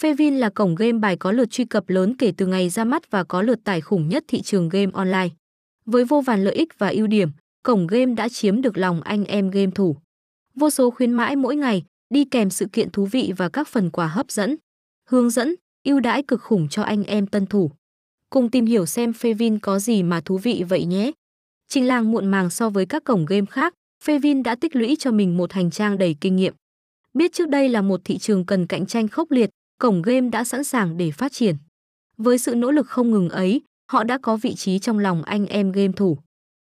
Fevin là cổng game bài có lượt truy cập lớn kể từ ngày ra mắt và có lượt tải khủng nhất thị trường game online. Với vô vàn lợi ích và ưu điểm, cổng game đã chiếm được lòng anh em game thủ. Vô số khuyến mãi mỗi ngày, đi kèm sự kiện thú vị và các phần quà hấp dẫn. Hướng dẫn, ưu đãi cực khủng cho anh em tân thủ. Cùng tìm hiểu xem Fevin có gì mà thú vị vậy nhé. Trình làng muộn màng so với các cổng game khác, Fevin đã tích lũy cho mình một hành trang đầy kinh nghiệm. Biết trước đây là một thị trường cần cạnh tranh khốc liệt, cổng game đã sẵn sàng để phát triển. Với sự nỗ lực không ngừng ấy, họ đã có vị trí trong lòng anh em game thủ.